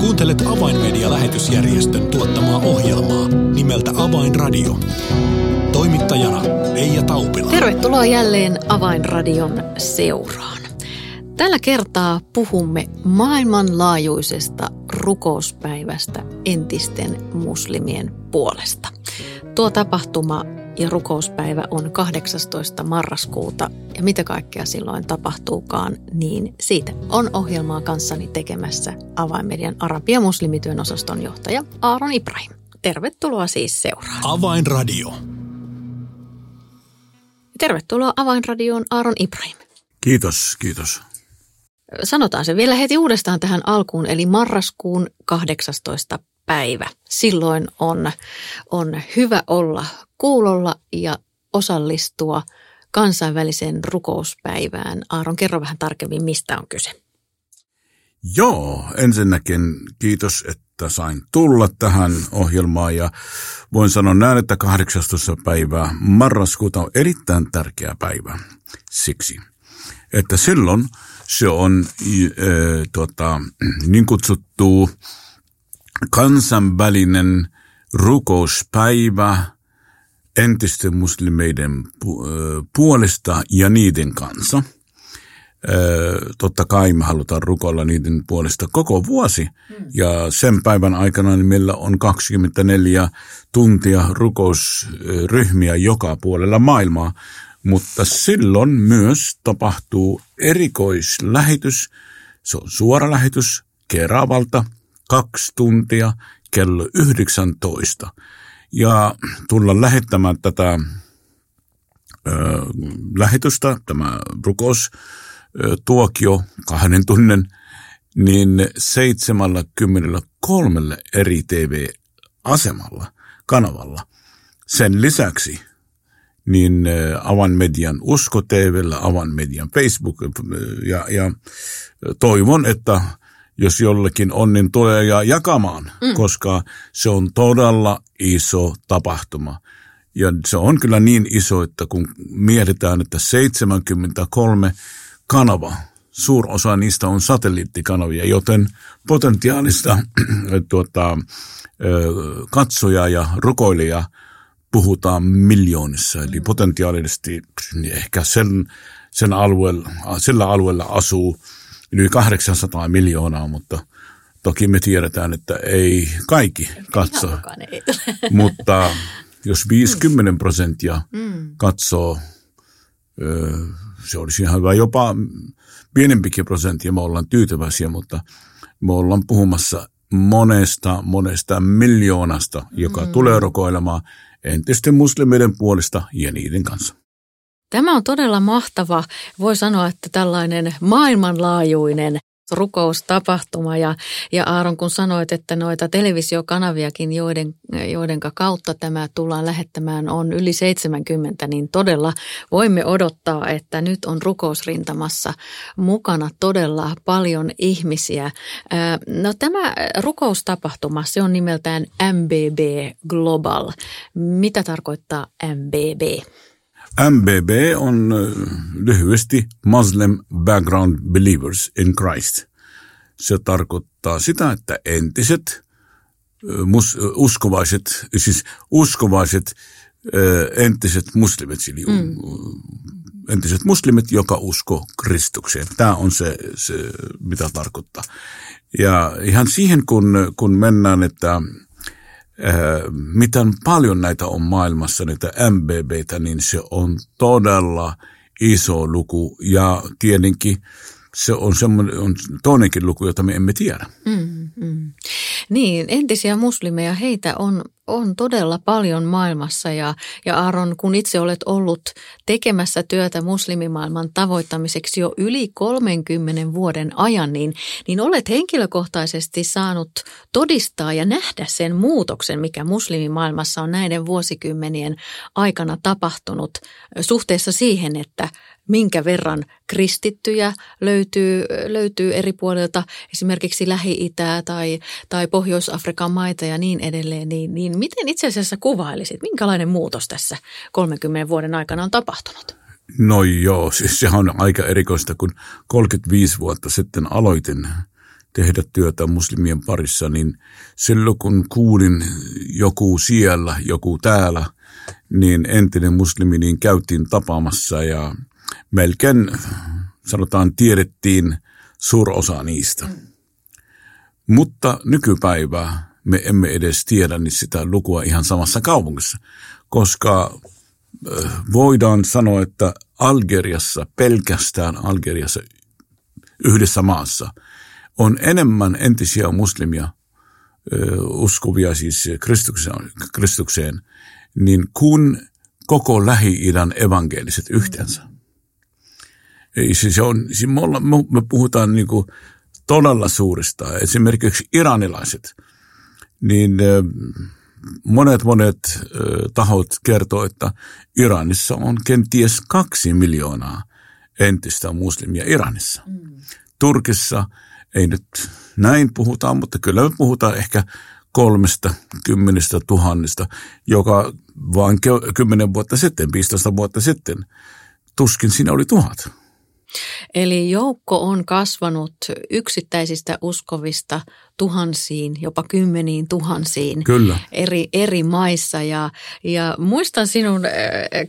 Kuuntelet Avainmedia-lähetysjärjestön tuottamaa ohjelmaa nimeltä Avainradio. Toimittajana Leija Taupila. Tervetuloa jälleen Avainradion seuraan. Tällä kertaa puhumme maailmanlaajuisesta rukouspäivästä entisten muslimien puolesta. Tuo tapahtuma ja rukouspäivä on 18. marraskuuta ja mitä kaikkea silloin tapahtuukaan, niin siitä on ohjelmaa kanssani tekemässä Avainmedian Arabia muslimityön osaston johtaja Aaron Ibrahim. Tervetuloa siis seuraan. Avainradio. Tervetuloa Avainradioon Aaron Ibrahim. Kiitos, kiitos. Sanotaan se vielä heti uudestaan tähän alkuun, eli marraskuun 18. päivä. Silloin on, on hyvä olla kuulolla ja osallistua kansainväliseen rukouspäivään. Aaron, kerro vähän tarkemmin, mistä on kyse. Joo, ensinnäkin kiitos, että sain tulla tähän ohjelmaan ja voin sanoa näin, että 18. päivää marraskuuta on erittäin tärkeä päivä siksi, että silloin se on äh, tuota, niin kutsuttu kansainvälinen rukouspäivä entisten muslimeiden puolesta ja niiden kanssa. Totta kai me halutaan rukoilla niiden puolesta koko vuosi. Ja sen päivän aikana niin meillä on 24 tuntia rukousryhmiä joka puolella maailmaa. Mutta silloin myös tapahtuu erikoislähetys. Se on suora lähetys Keravalta, kaksi tuntia kello 19 ja tulla lähettämään tätä ö, lähetystä, tämä rukous, ö, tuokio kahden tunnin, niin 73 eri TV-asemalla, kanavalla. Sen lisäksi niin Avan Median Usko TVllä, Avan Median Facebook ja, ja toivon, että jos jollekin on, niin tulee ja jakamaan, mm. koska se on todella iso tapahtuma. Ja se on kyllä niin iso, että kun mietitään, että 73 kanava, suurosa niistä on satelliittikanavia, joten potentiaalista tuota, katsoja ja rukoilija puhutaan miljoonissa. Eli mm. potentiaalisesti niin ehkä sen, sen alueella, sillä alueella asuu yli 800 miljoonaa, mutta toki me tiedetään, että ei kaikki katso. mutta jos 50 prosenttia mm. katsoo, se olisi ihan hyvä. Jopa pienempikin prosenttia me ollaan tyytyväisiä, mutta me ollaan puhumassa monesta, monesta miljoonasta, joka mm. tulee rokoilemaan entisten muslimien puolesta ja niiden kanssa. Tämä on todella mahtava. Voi sanoa, että tällainen maailmanlaajuinen rukoustapahtuma ja, ja Aaron kun sanoit, että noita televisiokanaviakin, joiden, joidenka kautta tämä tullaan lähettämään on yli 70, niin todella voimme odottaa, että nyt on rukousrintamassa mukana todella paljon ihmisiä. No tämä rukoustapahtuma, se on nimeltään MBB Global. Mitä tarkoittaa MBB? MBB on lyhyesti Muslim Background Believers in Christ. Se tarkoittaa sitä, että entiset mus, uskovaiset, siis uskovaiset entiset muslimit, eli mm. entiset muslimit, joka usko Kristukseen. Tämä on se, se mitä tarkoittaa. Ja ihan siihen, kun, kun mennään, että Äh, miten paljon näitä on maailmassa, näitä MBBtä, niin se on todella iso luku ja tietenkin se on, semmoinen, on toinenkin luku, jota me emme tiedä. Mm. Niin, entisiä muslimeja, heitä on, on todella paljon maailmassa ja, ja Aaron, kun itse olet ollut tekemässä työtä muslimimaailman tavoittamiseksi jo yli 30 vuoden ajan, niin, niin olet henkilökohtaisesti saanut todistaa ja nähdä sen muutoksen, mikä muslimimaailmassa on näiden vuosikymmenien aikana tapahtunut suhteessa siihen, että minkä verran kristittyjä löytyy, löytyy eri puolilta, esimerkiksi Lähi-Itää tai, tai Pohjois-Afrikan maita ja niin edelleen, niin, niin miten itse asiassa kuvailisit, minkälainen muutos tässä 30 vuoden aikana on tapahtunut? No joo, siis se on aika erikoista, kun 35 vuotta sitten aloitin tehdä työtä muslimien parissa, niin silloin kun kuulin joku siellä, joku täällä, niin entinen muslimi, niin käytiin tapaamassa ja melkein sanotaan tiedettiin suurosa niistä. Mutta nykypäivää me emme edes tiedä niin sitä lukua ihan samassa kaupungissa, koska voidaan sanoa, että Algeriassa, pelkästään Algeriassa yhdessä maassa, on enemmän entisiä muslimia uskovia siis Kristukseen, Kristukseen niin kuin koko Lähi-idän evankeliset yhteensä. Siis on, siis me, olla, me puhutaan niin kuin todella suurista. Esimerkiksi iranilaiset, niin monet monet tahot kertoo, että Iranissa on kenties kaksi miljoonaa entistä muslimia Iranissa. Mm. Turkissa ei nyt näin puhutaan, mutta kyllä me puhutaan ehkä kolmesta kymmenestä tuhannesta, joka vain kymmenen vuotta sitten, 15 vuotta sitten, tuskin siinä oli tuhat. Eli joukko on kasvanut yksittäisistä uskovista tuhansiin, jopa kymmeniin tuhansiin Kyllä. Eri, eri maissa. Ja, ja muistan sinun äh,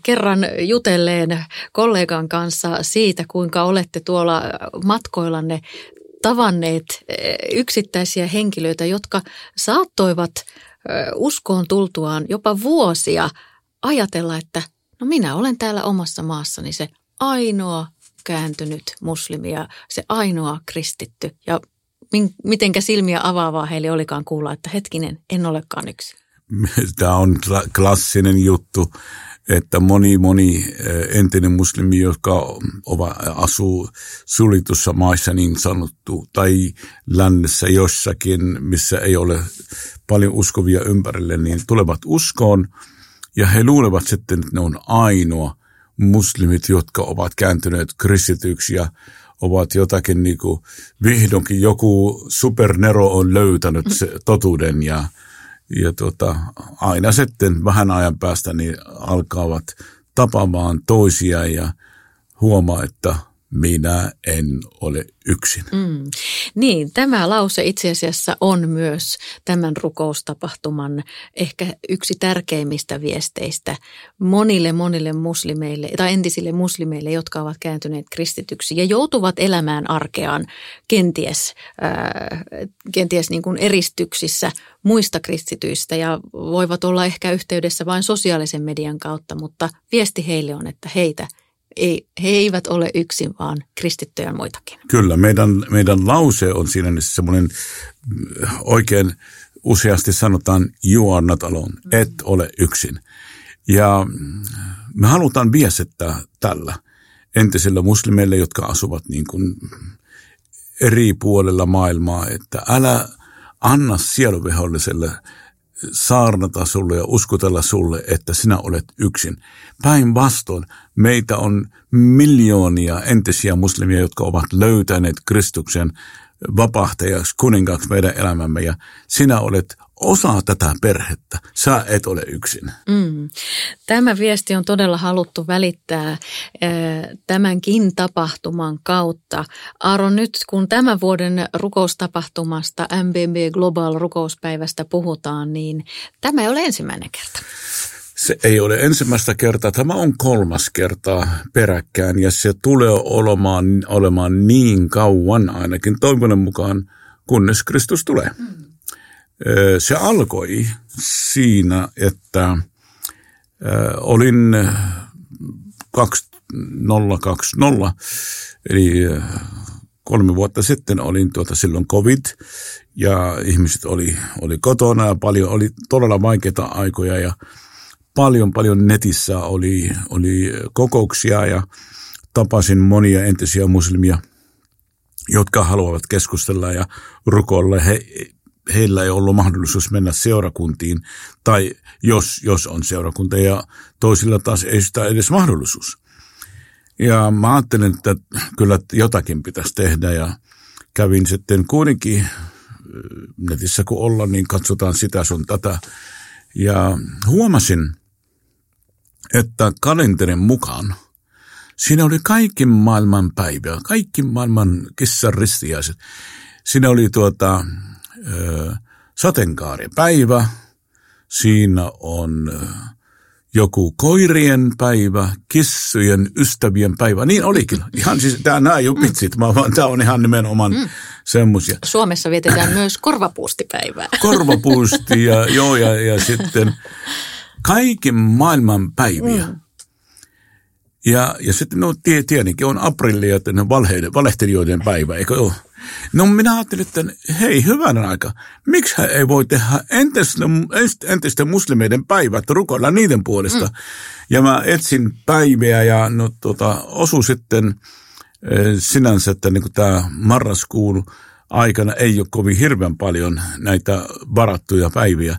kerran jutelleen kollegan kanssa siitä, kuinka olette tuolla matkoillanne tavanneet äh, yksittäisiä henkilöitä, jotka saattoivat äh, uskoon tultuaan jopa vuosia ajatella, että no minä olen täällä omassa maassani se ainoa kääntynyt muslimi ja se ainoa kristitty. Ja mitenkä silmiä avaavaa heille olikaan kuulla, että hetkinen, en olekaan yksi. Tämä on klassinen juttu, että moni, moni eh, entinen muslimi, jotka asuu sulitussa maissa niin sanottu, tai lännessä jossakin, missä ei ole paljon uskovia ympärille, niin tulevat uskoon ja he luulevat sitten, että ne on ainoa muslimit, jotka ovat kääntyneet kristityksi ja ovat jotakin niin kuin, vihdoinkin joku supernero on löytänyt se totuuden ja, ja tuota, aina sitten vähän ajan päästä niin alkavat tapaamaan toisia ja huomaa, että minä en ole yksin. Mm. Niin, tämä lause itse asiassa on myös tämän rukoustapahtuman ehkä yksi tärkeimmistä viesteistä monille monille muslimeille tai entisille muslimeille, jotka ovat kääntyneet kristityksi ja joutuvat elämään arkeaan kenties, äh, kenties niin kuin eristyksissä muista kristityistä ja voivat olla ehkä yhteydessä vain sosiaalisen median kautta, mutta viesti heille on, että heitä – ei, he eivät ole yksin, vaan kristittyjä on muitakin. Kyllä, meidän, meidän lause on siinä semmoinen äh, oikein useasti sanotaan you are not alone, mm. et ole yksin. Ja mm, me halutaan viestittää tällä entisille muslimeille, jotka asuvat niin kuin eri puolella maailmaa, että älä anna sieluviholliselle saarnata sulle ja uskotella sulle, että sinä olet yksin. Päinvastoin meitä on miljoonia entisiä muslimia, jotka ovat löytäneet Kristuksen vapahtajaksi, kuninkaaksi meidän elämämme ja sinä olet osa tätä perhettä. Sä et ole yksin. Mm. Tämä viesti on todella haluttu välittää äh, tämänkin tapahtuman kautta. Aaron, nyt kun tämän vuoden rukoustapahtumasta MBB Global rukouspäivästä puhutaan, niin tämä ei ole ensimmäinen kerta. Se ei ole ensimmäistä kertaa, tämä on kolmas kerta peräkkäin ja se tulee olemaan, olemaan niin kauan ainakin toivon mukaan, kunnes Kristus tulee. Mm. Se alkoi siinä, että olin 2020, eli kolme vuotta sitten olin tuota silloin covid ja ihmiset oli, oli kotona ja paljon, oli todella vaikeita aikoja ja paljon paljon netissä oli, oli kokouksia ja tapasin monia entisiä muslimia, jotka haluavat keskustella ja rukoilla. He heillä ei ollut mahdollisuus mennä seurakuntiin, tai jos, jos on seurakunta, ja toisilla taas ei sitä edes mahdollisuus. Ja mä ajattelin, että kyllä jotakin pitäisi tehdä, ja kävin sitten kuitenkin äh, netissä kun ollaan, niin katsotaan sitä sun tätä. Ja huomasin, että kalenterin mukaan siinä oli kaikki maailman päivä, kaikki maailman kissan ristiäiset Siinä oli tuota, sateenkaaripäivä, siinä on joku koirien päivä, kissujen ystävien päivä. Niin olikin. Ihan siis, tämä nämä ei ole pitsit, vaan tämä on ihan nimenomaan mm. semmoisia. Suomessa vietetään myös korvapuustipäivää. Korvapuusti ja, joo, ja, ja sitten kaiken maailman päiviä. Mm. Ja, ja sitten no tietenkin on aprillia, että ne valehtelijoiden päivä, eikö ole? No minä ajattelin, että hei, hyvänä aika, miksi ei voi tehdä entisten, entisten muslimeiden päivät, rukoilla niiden puolesta. Mm. Ja mä etsin päiviä ja no, tota, osu sitten eh, sinänsä, että niin tämä marraskuun aikana ei ole kovin hirveän paljon näitä varattuja päiviä.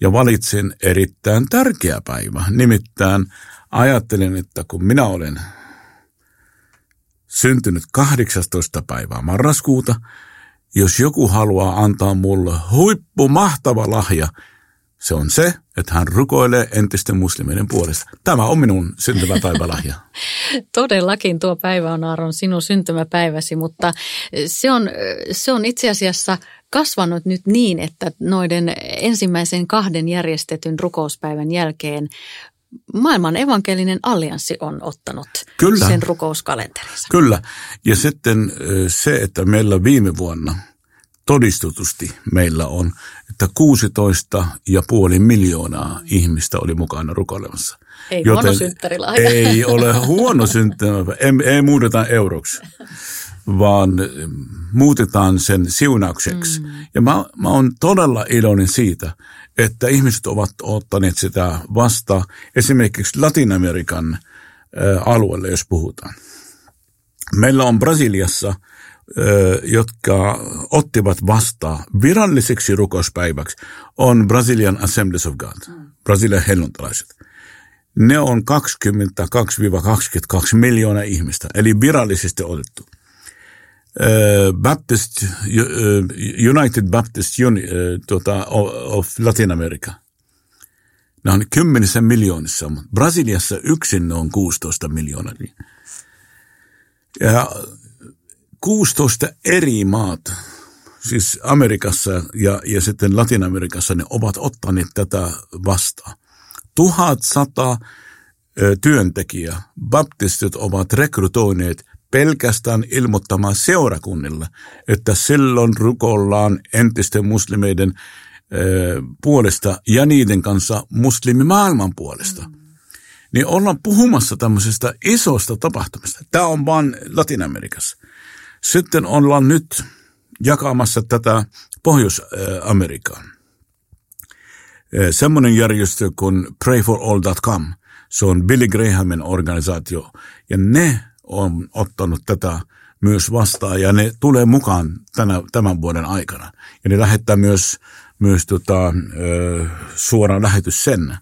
Ja valitsin erittäin tärkeä päivä. Nimittäin ajattelin, että kun minä olen syntynyt 18. päivää marraskuuta. Jos joku haluaa antaa mulle huippu mahtava lahja, se on se, että hän rukoilee entisten muslimien puolesta. Tämä on minun syntymäpäivälahja. Todellakin tuo päivä on Aaron sinun syntymäpäiväsi, mutta se on, se on itse asiassa kasvanut nyt niin, että noiden ensimmäisen kahden järjestetyn rukouspäivän jälkeen maailman evankelinen allianssi on ottanut Kyllä. sen rukouskalenterinsa. Kyllä. Ja sitten se, että meillä viime vuonna todistutusti meillä on, että 16,5 miljoonaa ihmistä oli mukana rukoilemassa. Ei Joten huono. Ei ole huono synttärilahja. Ei, ei muuteta euroksi, vaan muutetaan sen siunaukseksi. Mm. Ja mä, mä oon todella iloinen siitä, että ihmiset ovat ottaneet sitä vastaan esimerkiksi Latinamerikan alueelle, jos puhutaan. Meillä on Brasiliassa, jotka ottivat vastaan viralliseksi rukouspäiväksi, on Brazilian Assemblies of God, mm. Brasilian helluntalaiset. Ne on 22-22 miljoonaa ihmistä, eli virallisesti otettu. Baptist, United Baptist tuota, of Latin America. Ne on kymmenissä miljoonissa, Brasiliassa yksin on 16 miljoonaa. Ja 16 eri maat, siis Amerikassa ja, ja sitten Latin-Amerikassa, ne ovat ottaneet tätä vastaan. 1100 työntekijää, baptistit ovat rekrytoineet pelkästään ilmoittamaan seurakunnille, että silloin rukollaan entisten muslimeiden puolesta ja niiden kanssa muslimimaailman puolesta. Mm. Niin ollaan puhumassa tämmöisestä isosta tapahtumista. Tämä on vain Latin-Amerikassa. Sitten ollaan nyt jakamassa tätä Pohjois-Amerikaan. Semmoinen järjestö kuin playforall.com, se on Billy Grahamin organisaatio, ja ne on ottanut tätä myös vastaan ja ne tulee mukaan tänä, tämän vuoden aikana. Ja ne lähettää myös, myös tota, suoraan lähetys sen.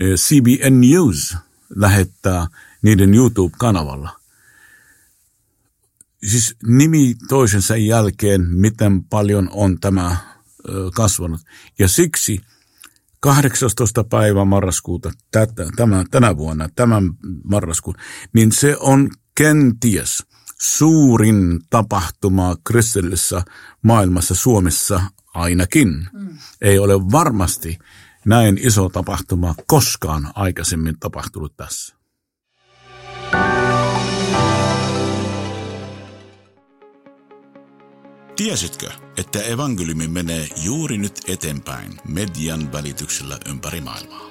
CBN News lähettää niiden YouTube-kanavalla. Siis nimi toisensa jälkeen, miten paljon on tämä kasvanut. Ja siksi 18. päivä marraskuuta tätä, tämä, tänä vuonna, tämän marraskuun, niin se on kenties suurin tapahtuma kristillisessä maailmassa Suomessa ainakin. Mm. Ei ole varmasti näin iso tapahtuma koskaan aikaisemmin tapahtunut tässä. Tiesitkö, että evankeliumi menee juuri nyt eteenpäin median välityksellä ympäri maailmaa?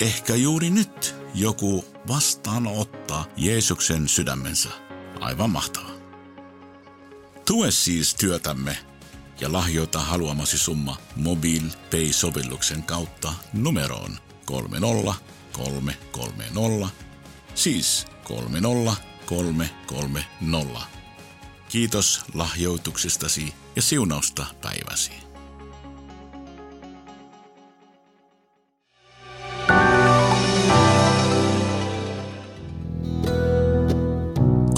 Ehkä juuri nyt joku vastaanottaa Jeesuksen sydämensä. Aivan mahtavaa. Tue siis työtämme ja lahjoita haluamasi summa MobilePay-sovelluksen kautta numeroon 30330, siis 30330. Kiitos lahjoituksestasi ja siunausta päiväsi.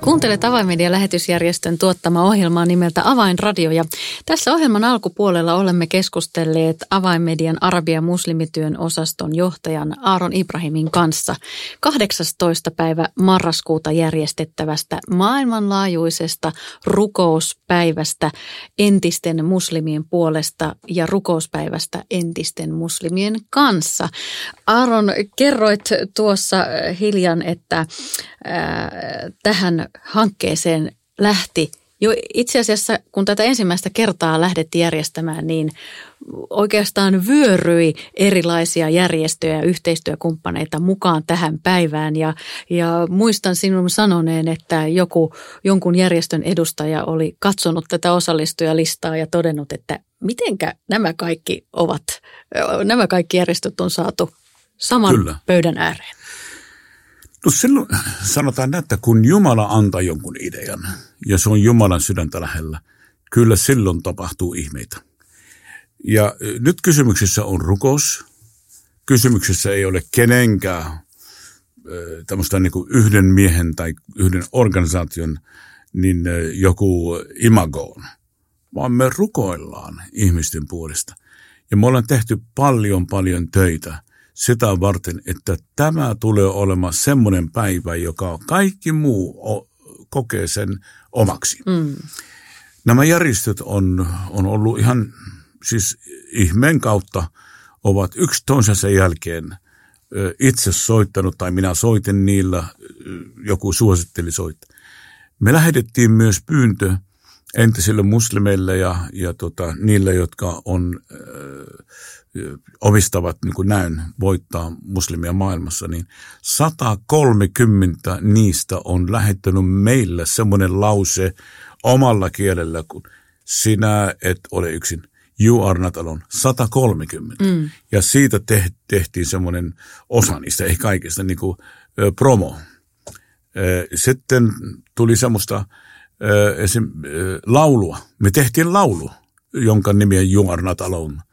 Kuuntelet Avainmedian lähetysjärjestön tuottama ohjelmaa nimeltä Avainradio ja tässä ohjelman alkupuolella olemme keskustelleet Avainmedian Arabia muslimityön osaston johtajan Aaron Ibrahimin kanssa 18. päivä marraskuuta järjestettävästä maailmanlaajuisesta rukouspäivästä entisten muslimien puolesta ja rukouspäivästä entisten muslimien kanssa. Aaron, kerroit tuossa hiljan, että tähän hankkeeseen lähti jo itse asiassa, kun tätä ensimmäistä kertaa lähdettiin järjestämään, niin oikeastaan vyöryi erilaisia järjestöjä ja yhteistyökumppaneita mukaan tähän päivään. Ja, ja muistan sinun sanoneen, että joku, jonkun järjestön edustaja oli katsonut tätä osallistujalistaa ja todennut, että mitenkä nämä kaikki ovat, nämä kaikki järjestöt on saatu saman Kyllä. pöydän ääreen. No silloin sanotaan että kun Jumala antaa jonkun idean ja se on Jumalan sydäntä lähellä, kyllä silloin tapahtuu ihmeitä. Ja nyt kysymyksessä on rukous. Kysymyksessä ei ole kenenkään tämmöistä niin kuin yhden miehen tai yhden organisaation niin joku imagoon, vaan me rukoillaan ihmisten puolesta. Ja me ollaan tehty paljon, paljon töitä – sitä varten, että tämä tulee olemaan semmoinen päivä, joka kaikki muu kokee sen omaksi. Mm. Nämä järjestöt on, on ollut ihan siis ihmeen kautta ovat yksi toisensa jälkeen itse soittanut tai minä soitin niillä, joku suositteli soittaa. Me lähetettiin myös pyyntö entisille muslimeille ja, ja tota, niille, jotka on äh, omistavat niin kuin näin voittaa muslimia maailmassa, niin 130 niistä on lähettänyt meille semmoinen lause omalla kielellä, kun sinä et ole yksin. You are not alone. 130. Mm. Ja siitä tehtiin semmoinen osa niistä, ei kaikista, niin kuin promo. Sitten tuli semmoista esim, laulua. Me tehtiin laulu, jonka nimi on You are not alone –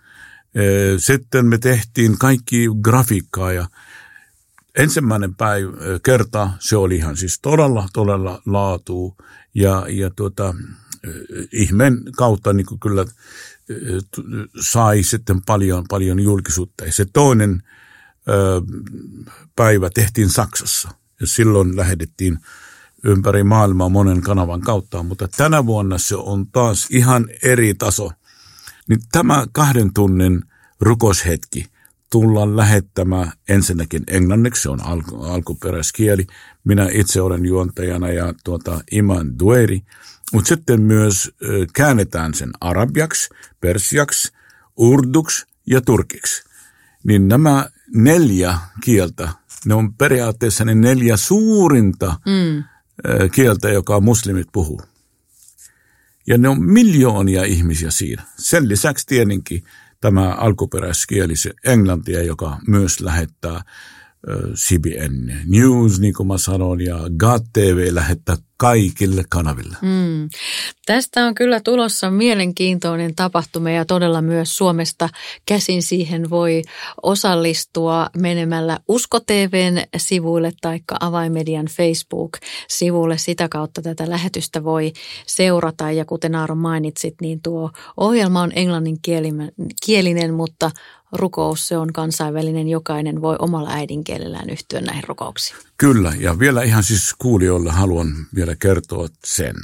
sitten me tehtiin kaikki grafiikkaa ja ensimmäinen päivä kerta se oli ihan siis todella, todella laatu ja, ja tuota, ihmeen kautta niin kuin kyllä sai sitten paljon, paljon julkisuutta. Ja se toinen päivä tehtiin Saksassa ja silloin lähetettiin ympäri maailmaa monen kanavan kautta, mutta tänä vuonna se on taas ihan eri taso – niin tämä kahden tunnin rukoshetki tullaan lähettämään ensinnäkin englanniksi, se on alku, alkuperäiskieli. Minä itse olen juontajana ja tuota, Iman Dueri. Mutta sitten myös käännetään sen arabiaksi, persiaksi, urduksi ja turkiksi. Niin nämä neljä kieltä, ne on periaatteessa ne neljä suurinta mm. kieltä, joka muslimit puhuu. Ja ne on miljoonia ihmisiä siinä. Sen lisäksi tietenkin tämä alkuperäiskieli, se englantia, joka myös lähettää CBN News, niin kuin mä sanon, ja GAT TV lähettää kaikille kanaville. Mm. Tästä on kyllä tulossa mielenkiintoinen tapahtuma ja todella myös Suomesta käsin siihen voi osallistua menemällä Usko TVn sivuille tai Avaimedian Facebook-sivuille. Sitä kautta tätä lähetystä voi seurata ja kuten Aaro mainitsit, niin tuo ohjelma on englanninkielinen, mutta rukous, se on kansainvälinen, jokainen voi omalla äidinkielellään yhtyä näihin rukouksiin. Kyllä, ja vielä ihan siis kuulijoille haluan vielä kertoa sen,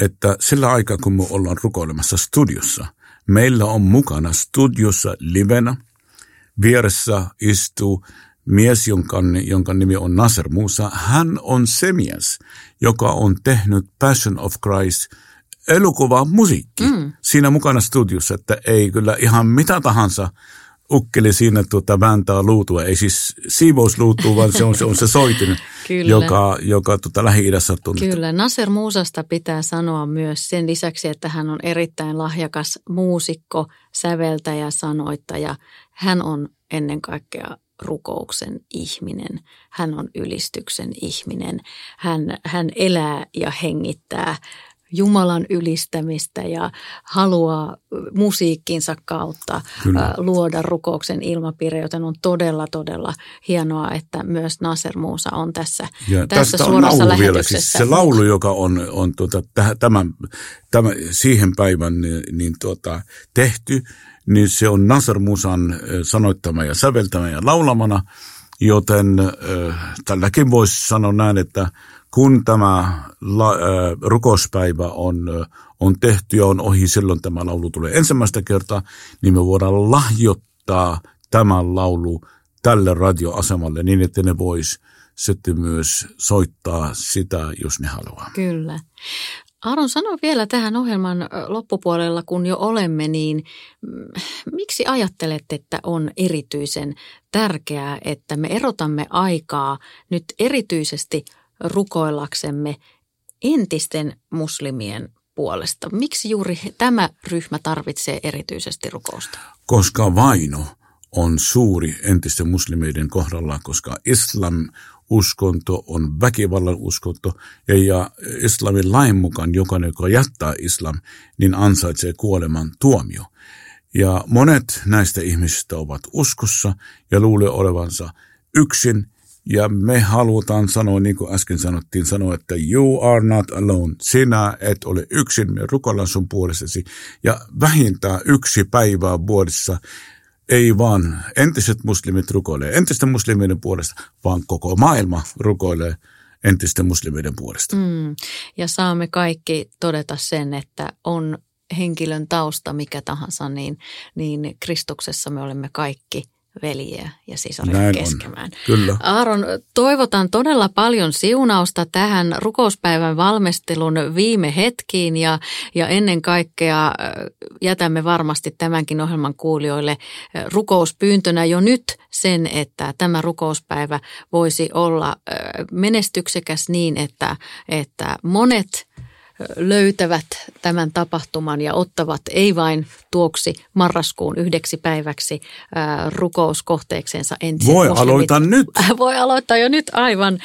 että sillä aikaa kun me ollaan rukoilemassa studiossa, meillä on mukana studiossa livenä, vieressä istuu mies, jonka, jonka nimi on Nasser Musa. Hän on se mies, joka on tehnyt Passion of Christ – elokuva musiikki mm. siinä mukana studiossa, että ei kyllä ihan mitä tahansa ukkeli siinä tuota, vääntää luutua. Ei siis siivousluutua, vaan se on se, on se soitin, joka, joka tuota, Lähi-idässä on tunnettu. Kyllä, Nasser Muusasta pitää sanoa myös sen lisäksi, että hän on erittäin lahjakas muusikko, säveltäjä, sanoittaja. Hän on ennen kaikkea rukouksen ihminen. Hän on ylistyksen ihminen. Hän, hän elää ja hengittää Jumalan ylistämistä ja haluaa musiikkinsa kautta Kyllä. luoda rukouksen ilmapiiri, joten on todella, todella hienoa, että myös Nasser Muusa on tässä, ja tässä suorassa on lähetyksessä. Vielä, siis se laulu, joka on, on tuota, tämän, tämän, siihen päivän niin, niin tuota, tehty, niin se on Nasser Musan sanoittama ja säveltämä ja laulamana, joten äh, tälläkin voisi sanoa näin, että kun tämä la, äh, rukouspäivä on, äh, on tehty ja on ohi, silloin tämä laulu tulee ensimmäistä kertaa, niin me voidaan lahjoittaa tämän laulu tälle radioasemalle niin, että ne vois sitten myös soittaa sitä, jos ne haluaa. Kyllä. Aaron, sano vielä tähän ohjelman loppupuolella, kun jo olemme, niin mm, miksi ajattelet, että on erityisen tärkeää, että me erotamme aikaa nyt erityisesti rukoillaksemme entisten muslimien puolesta? Miksi juuri tämä ryhmä tarvitsee erityisesti rukousta? Koska vaino on suuri entisten muslimeiden kohdalla, koska islam uskonto on väkivallan uskonto ja, islamin lain mukaan jokainen, joka jättää islam, niin ansaitsee kuoleman tuomio. Ja monet näistä ihmisistä ovat uskossa ja luulee olevansa yksin ja me halutaan sanoa, niin kuin äsken sanottiin, sanoa, että you are not alone. Sinä et ole yksin, me rukoillaan sun puolestasi. Ja vähintään yksi päivää vuodessa ei vaan entiset muslimit rukoilee entisten muslimien puolesta, vaan koko maailma rukoilee entisten muslimien puolesta. Mm. Ja saamme kaikki todeta sen, että on henkilön tausta mikä tahansa, niin, niin Kristuksessa me olemme kaikki – veljeä ja sisaria keskemään. Kyllä. Aaron, toivotan todella paljon siunausta tähän rukouspäivän valmistelun viime hetkiin ja, ja ennen kaikkea äh, jätämme varmasti tämänkin ohjelman kuulijoille äh, rukouspyyntönä jo nyt sen, että tämä rukouspäivä voisi olla äh, menestyksekäs niin, että, että monet – löytävät tämän tapahtuman ja ottavat ei vain tuoksi marraskuun yhdeksi päiväksi rukouskohteekseensa ensin. Voi aloittaa nyt. Voi aloittaa jo nyt aivan.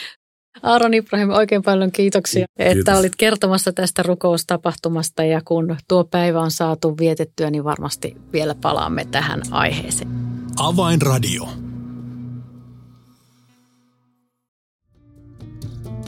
Aaron Ibrahim, oikein paljon kiitoksia, Kiitos. että olit kertomassa tästä rukoustapahtumasta ja kun tuo päivä on saatu vietettyä, niin varmasti vielä palaamme tähän aiheeseen. Avainradio.